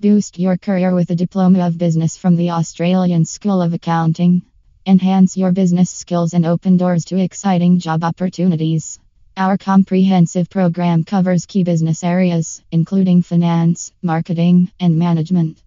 Boost your career with a Diploma of Business from the Australian School of Accounting. Enhance your business skills and open doors to exciting job opportunities. Our comprehensive program covers key business areas, including finance, marketing, and management.